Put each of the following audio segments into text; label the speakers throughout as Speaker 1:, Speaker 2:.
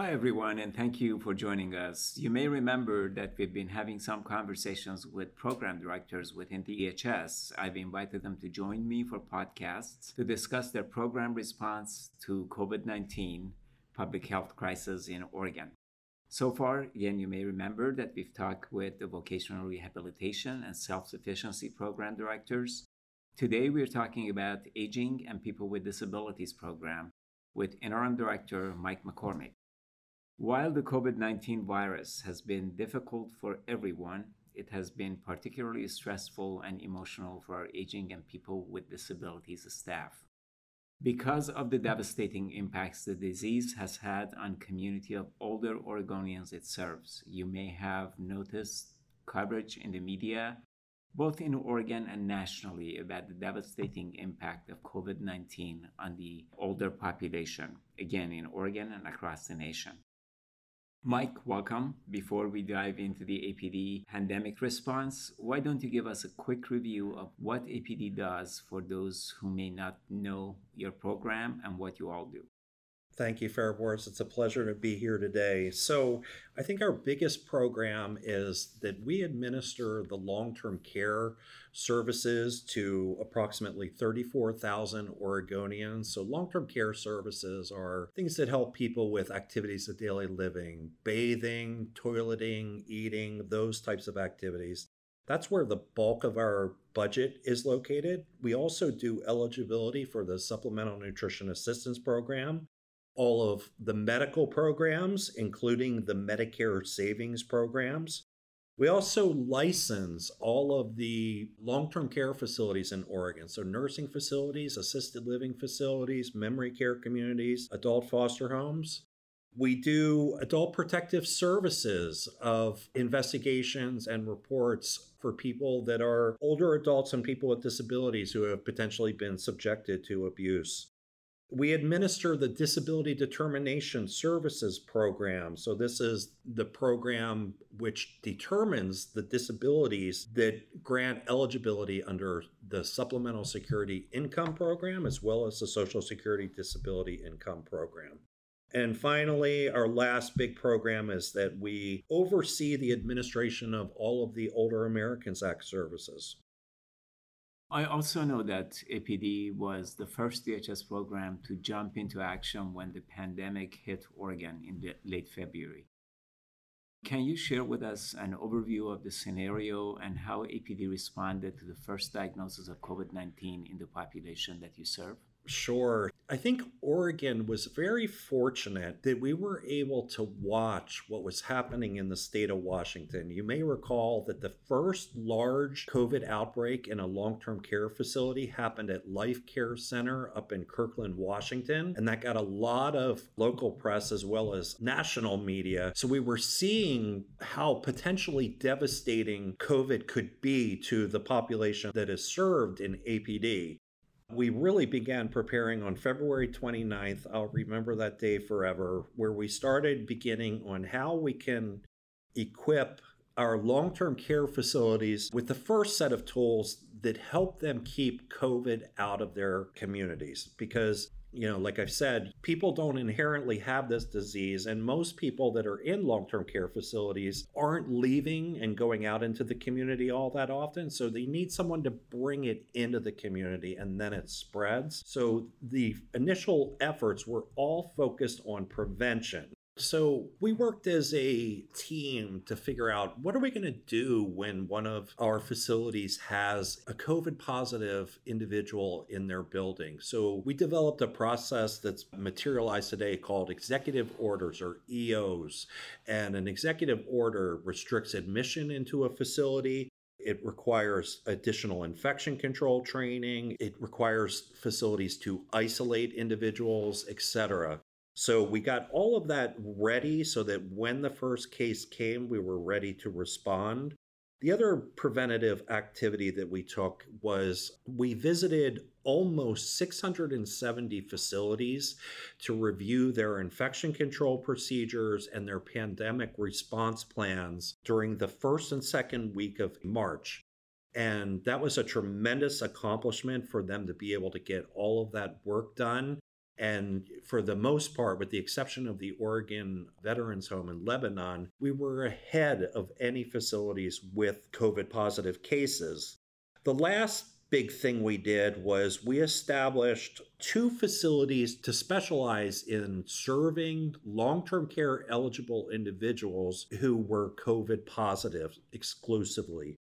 Speaker 1: Hi, everyone, and thank you for joining us. You may remember that we've been having some conversations with program directors within DHS. I've invited them to join me for podcasts to discuss their program response to COVID 19 public health crisis in Oregon. So far, again, you may remember that we've talked with the vocational rehabilitation and self sufficiency program directors. Today, we're talking about Aging and People with Disabilities program with Interim Director Mike McCormick. While the COVID 19 virus has been difficult for everyone, it has been particularly stressful and emotional for our aging and people with disabilities staff. Because of the devastating impacts the disease has had on community of older Oregonians it serves, you may have noticed coverage in the media, both in Oregon and nationally, about the devastating impact of COVID 19 on the older population, again in Oregon and across the nation. Mike, welcome. Before we dive into the APD pandemic response, why don't you give us a quick review of what APD does for those who may not know your program and what you all do?
Speaker 2: Thank you, Fariborz. It's a pleasure to be here today. So, I think our biggest program is that we administer the long term care services to approximately 34,000 Oregonians. So, long term care services are things that help people with activities of daily living, bathing, toileting, eating, those types of activities. That's where the bulk of our budget is located. We also do eligibility for the Supplemental Nutrition Assistance Program, all of the medical programs, including the Medicare savings programs. We also license all of the long term care facilities in Oregon. So, nursing facilities, assisted living facilities, memory care communities, adult foster homes. We do adult protective services of investigations and reports for people that are older adults and people with disabilities who have potentially been subjected to abuse. We administer the Disability Determination Services Program. So, this is the program which determines the disabilities that grant eligibility under the Supplemental Security Income Program as well as the Social Security Disability Income Program. And finally, our last big program is that we oversee the administration of all of the Older Americans Act services.
Speaker 1: I also know that APD was the first DHS program to jump into action when the pandemic hit Oregon in late February. Can you share with us an overview of the scenario and how APD responded to the first diagnosis of COVID 19 in the population that you serve?
Speaker 2: Sure. I think Oregon was very fortunate that we were able to watch what was happening in the state of Washington. You may recall that the first large COVID outbreak in a long term care facility happened at Life Care Center up in Kirkland, Washington. And that got a lot of local press as well as national media. So we were seeing how potentially devastating COVID could be to the population that is served in APD. We really began preparing on February 29th. I'll remember that day forever, where we started beginning on how we can equip our long term care facilities with the first set of tools that help them keep COVID out of their communities. Because you know, like I've said, people don't inherently have this disease, and most people that are in long term care facilities aren't leaving and going out into the community all that often. So they need someone to bring it into the community and then it spreads. So the initial efforts were all focused on prevention. So we worked as a team to figure out what are we going to do when one of our facilities has a COVID positive individual in their building. So we developed a process that's materialized today called executive orders or EOs. And an executive order restricts admission into a facility it requires additional infection control training. It requires facilities to isolate individuals, etc. So we got all of that ready so that when the first case came, we were ready to respond. The other preventative activity that we took was we visited almost 670 facilities to review their infection control procedures and their pandemic response plans during the first and second week of March. And that was a tremendous accomplishment for them to be able to get all of that work done And for the most part, with the exception of the Oregon Veterans Home in Lebanon, we were ahead of any facilities with COVID positive cases. The last big thing we did was we established two facilities to specialize in serving long term care eligible individuals who were COVID positive exclusively.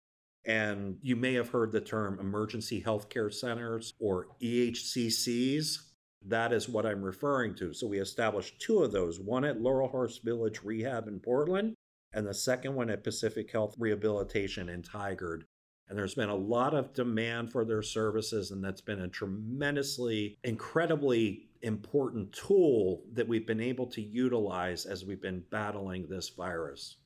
Speaker 2: And you may have heard the term emergency healthcare centers or EHCCs. That is what I'm referring to. So we established two of those one at Laurelhurst Village Rehab in Portland, and the second one at Pacific Health Rehabilitation in Tigard. And there's been a lot of demand for their services, and that's been a tremendously, incredibly important tool that we've been able to utilize as we've been battling this virus.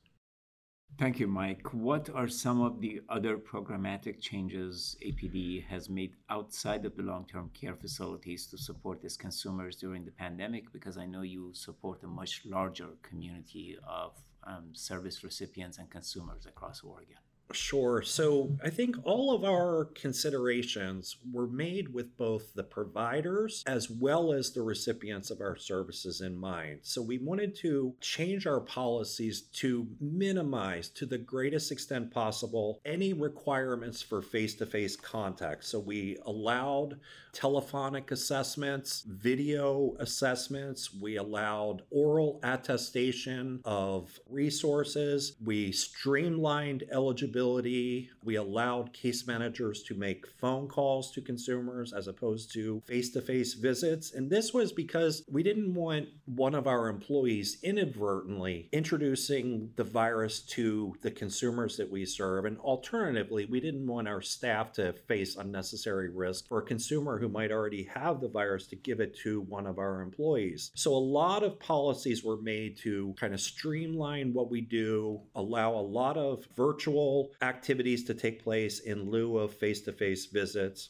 Speaker 1: Thank you, Mike. What are some of the other programmatic changes APD has made outside of the long term care facilities to support its consumers during the pandemic? Because I know you support a much larger community of um, service recipients and consumers across Oregon.
Speaker 2: Sure. So I think all of our considerations were made with both the providers as well as the recipients of our services in mind. So we wanted to change our policies to minimize to the greatest extent possible any requirements for face to face contact. So we allowed telephonic assessments, video assessments, we allowed oral attestation of resources, we streamlined eligibility we allowed case managers to make phone calls to consumers as opposed to face to face visits. And this was because we didn't want one of our employees inadvertently introducing the virus to the consumers that we serve. And alternatively, we didn't want our staff to face unnecessary risk for a consumer who might already have the virus to give it to one of our employees. So a lot of policies were made to kind of streamline what we do, allow a lot of virtual activities to take place in lieu of face to face visits.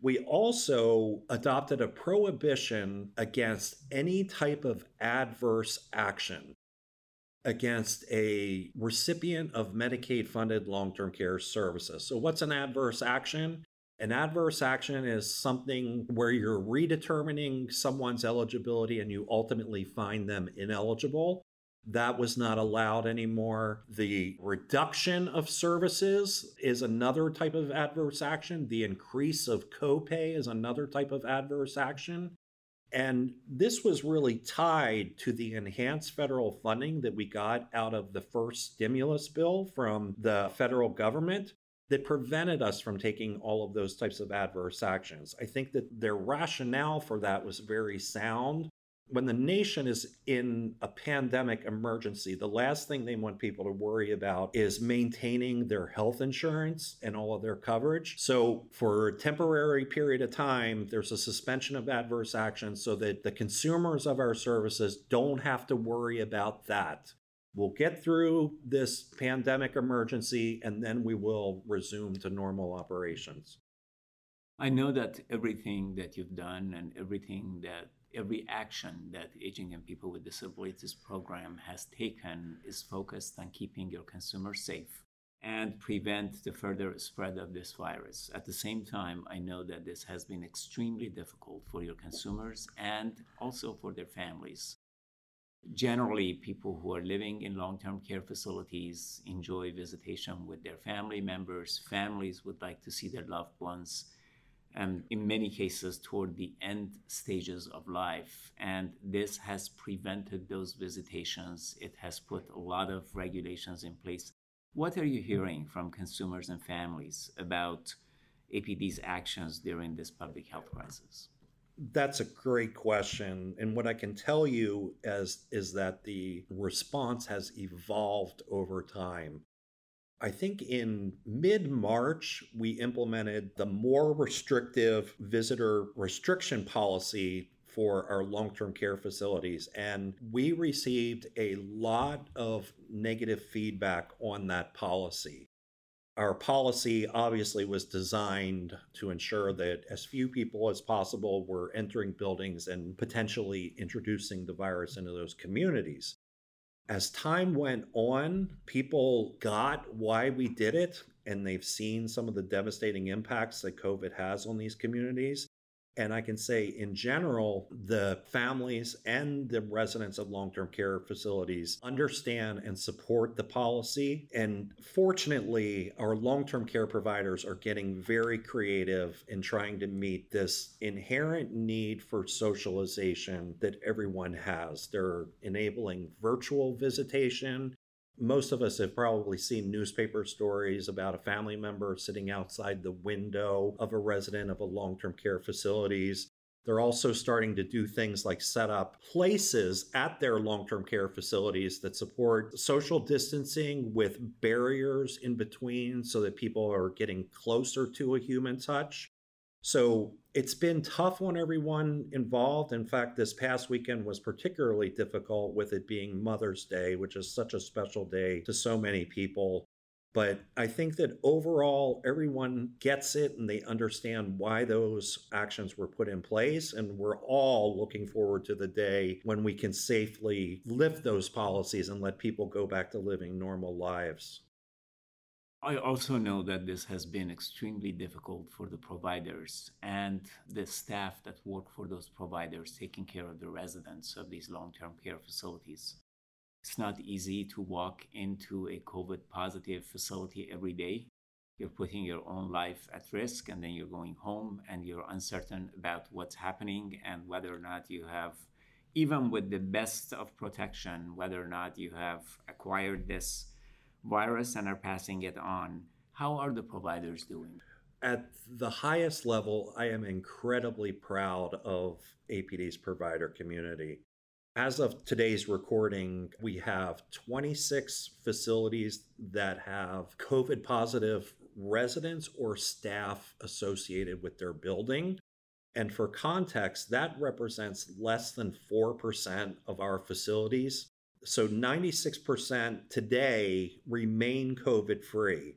Speaker 2: We also adopted a prohibition against any type of adverse action against a recipient of Medicaid funded long term care services. So, what's an adverse action? An adverse action is something where you're redetermining someone's eligibility and you ultimately find them ineligible. That was not allowed anymore. The reduction of services is another type of adverse action. The increase of copay is another type of adverse action. And this was really tied to the enhanced federal funding that we got out of the first stimulus bill from the federal government that prevented us from taking all of those types of adverse actions. I think that their rationale for that was very sound when the nation is in a pandemic emergency, the last thing they want people to worry about is maintaining their health insurance and all of their coverage. So, for a temporary period of time, there's a suspension of adverse action so that the consumers of our services don't have to worry about that. We'll get through this pandemic emergency and then we will resume to normal operations.
Speaker 1: I know that everything that you've done and everything that every action that Aging and People with Disabilities program has taken is focused on keeping your consumers safe and prevent the further spread of this virus. At the same time, I know that this has been extremely difficult for your consumers and also for their families. Generally, people who are living in long term care facilities enjoy visitation with their family members. Families would like to see their loved ones and in many cases toward the end stages of life. And this has prevented those visitations. It has put a lot of regulations in place. What are you hearing from consumers and families about APD's actions during this public health crisis?
Speaker 2: That's a great question. And what I can tell you is, is that the response has evolved over time. I think in mid March, we implemented the more restrictive visitor restriction policy for our long term care facilities. And we received a lot of negative feedback on that policy. Our policy obviously was designed to ensure that as few people as possible were entering buildings and potentially introducing the virus into those communities as time went on, people got why we did it and they've seen some of the devastating impacts that COVID has on these communities. And I can say, in general, the families and the residents of long term care facilities understand and support the policy. And fortunately, our long term care providers are getting very creative in trying to meet this inherent need for socialization that everyone has. They're enabling virtual visitation most of us have probably seen newspaper stories about a family member sitting outside the window of a resident of a long term care facilities. They're also starting to do things like set up places at their long term care facilities that support social distancing with barriers in between so that people are getting closer to a human touch. So it's been tough on everyone involved. In fact, this past weekend was particularly difficult with it being Mother's Day, which is such a special day to so many people. But I think that overall, everyone gets it and they understand why those actions were put in place. And we're all looking forward to the day when we can safely lift those policies and let people go back to living normal lives.
Speaker 1: I also know that this has been extremely difficult for the providers and the staff that work for those providers taking care of the residents of these long term care facilities. It's not easy to walk into a COVID positive facility every day. You're putting your own life at risk, and then you're going home and you're uncertain about what's happening and whether or not you have, even with the best of protection, whether or not you have acquired this virus and are passing it on. How are the providers doing?
Speaker 2: At the highest level, I am incredibly proud of APD's provider community. As of today's recording, we have 26 facilities that have COVID positive residents or staff associated with their building. And for context, that represents less than 4% of our facilities. So 96% today remain COVID free.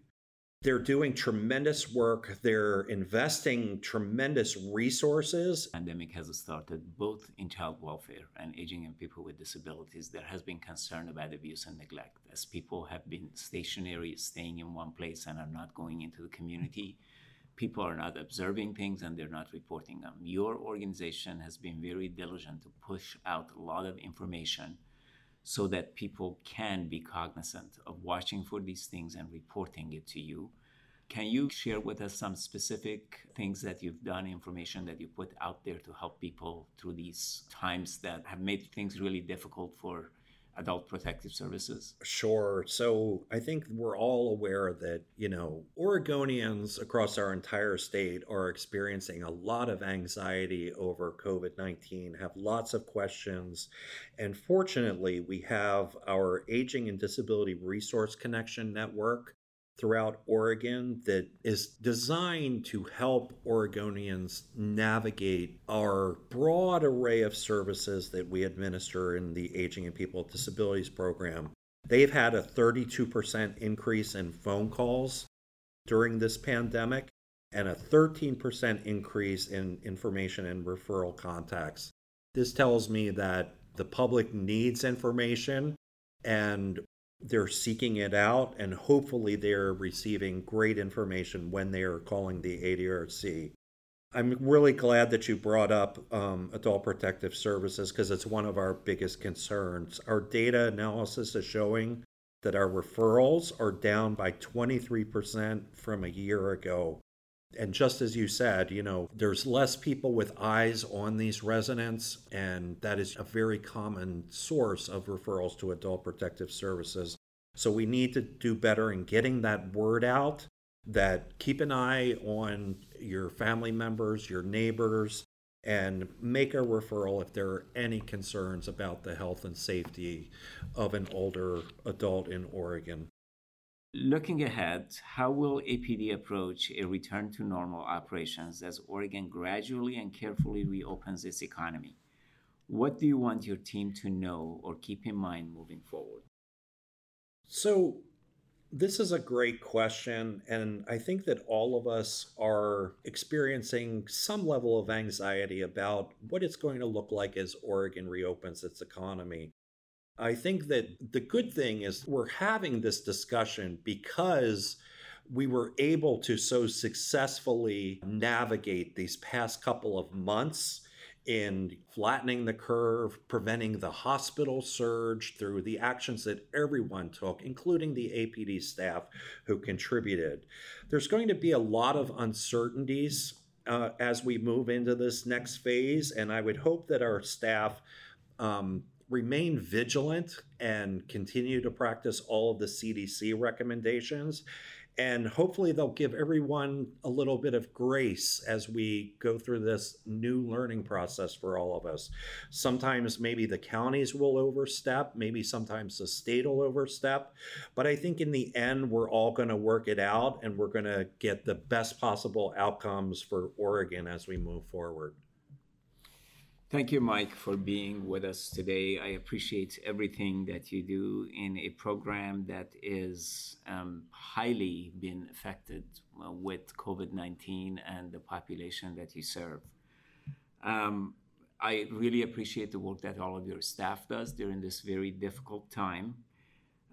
Speaker 2: They're doing tremendous work. They're investing tremendous resources.
Speaker 1: Pandemic has started both in child welfare and aging and people with disabilities. There has been concern about abuse and neglect as people have been stationary, staying in one place and are not going into the community. People are not observing things and they're not reporting them. Your organization has been very diligent to push out a lot of information so that people can be cognizant of watching for these things and reporting it to you. Can you share with us some specific things that you've done, information that you put out there to help people through these times that have made things really difficult for adult protective services?
Speaker 2: Sure. So I think we're all aware that, you know, Oregonians across our entire state are experiencing a lot of anxiety over COVID 19, have lots of questions. And fortunately, we have our Aging and Disability Resource Connection Network throughout Oregon that is designed to help Oregonians navigate our broad array of services that we administer in the Aging and People with Disabilities program. They've had a 32% increase in phone calls during this pandemic and a 13% increase in information and referral contacts. This tells me that the public needs information and they're seeking it out and hopefully they're receiving great information when they are calling the ADRC. I'm really glad that you brought up um, adult protective services because it's one of our biggest concerns. Our data analysis is showing that our referrals are down by 23% from a year ago. And just as you said, you know, there's less people with eyes on these residents, and that is a very common source of referrals to adult protective services. So we need to do better in getting that word out that keep an eye on your family members, your neighbors, and make a referral if there are any concerns about the health and safety of an older adult in Oregon.
Speaker 1: Looking ahead, how will APD approach a return to normal operations as Oregon gradually and carefully reopens its economy? What do you want your team to know or keep in mind moving forward?
Speaker 2: So, this is a great question. And I think that all of us are experiencing some level of anxiety about what it's going to look like as Oregon reopens its economy. I think that the good thing is we're having this discussion because we were able to so successfully navigate these past couple of months in flattening the curve, preventing the hospital surge through the actions that everyone took, including the APD staff who contributed. There's going to be a lot of uncertainties uh, as we move into this next phase, and I would hope that our staff. Um, remain vigilant and continue to practice all of the CDC recommendations and hopefully they'll give everyone a little bit of grace as we go through this new learning process for all of us. Sometimes maybe the counties will overstep, maybe sometimes the state will overstep, but I think in the end, we're all going to work it out and we're going to get the best possible outcomes for Oregon as we move forward.
Speaker 1: Thank you, Mike, for being with us today. I appreciate everything that you do in a program that is um, highly been affected uh, with COVID 19 and the population that you serve. Um, I really appreciate the work that all of your staff does during this very difficult time.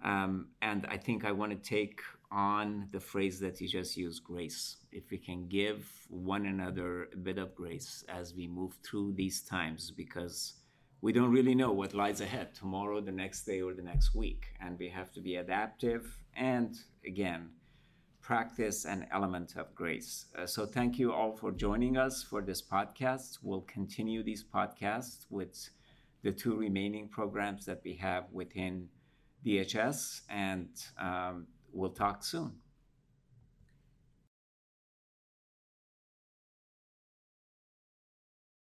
Speaker 1: Um, and I think I want to take on the phrase that you just used grace. If we can give one another a bit of grace as we move through these times, because we don't really know what lies ahead tomorrow, the next day, or the next week. And we have to be adaptive and, again, practice an element of grace. Uh, so, thank you all for joining us for this podcast. We'll continue these podcasts with the two remaining programs that we have within DHS and um, We'll talk soon.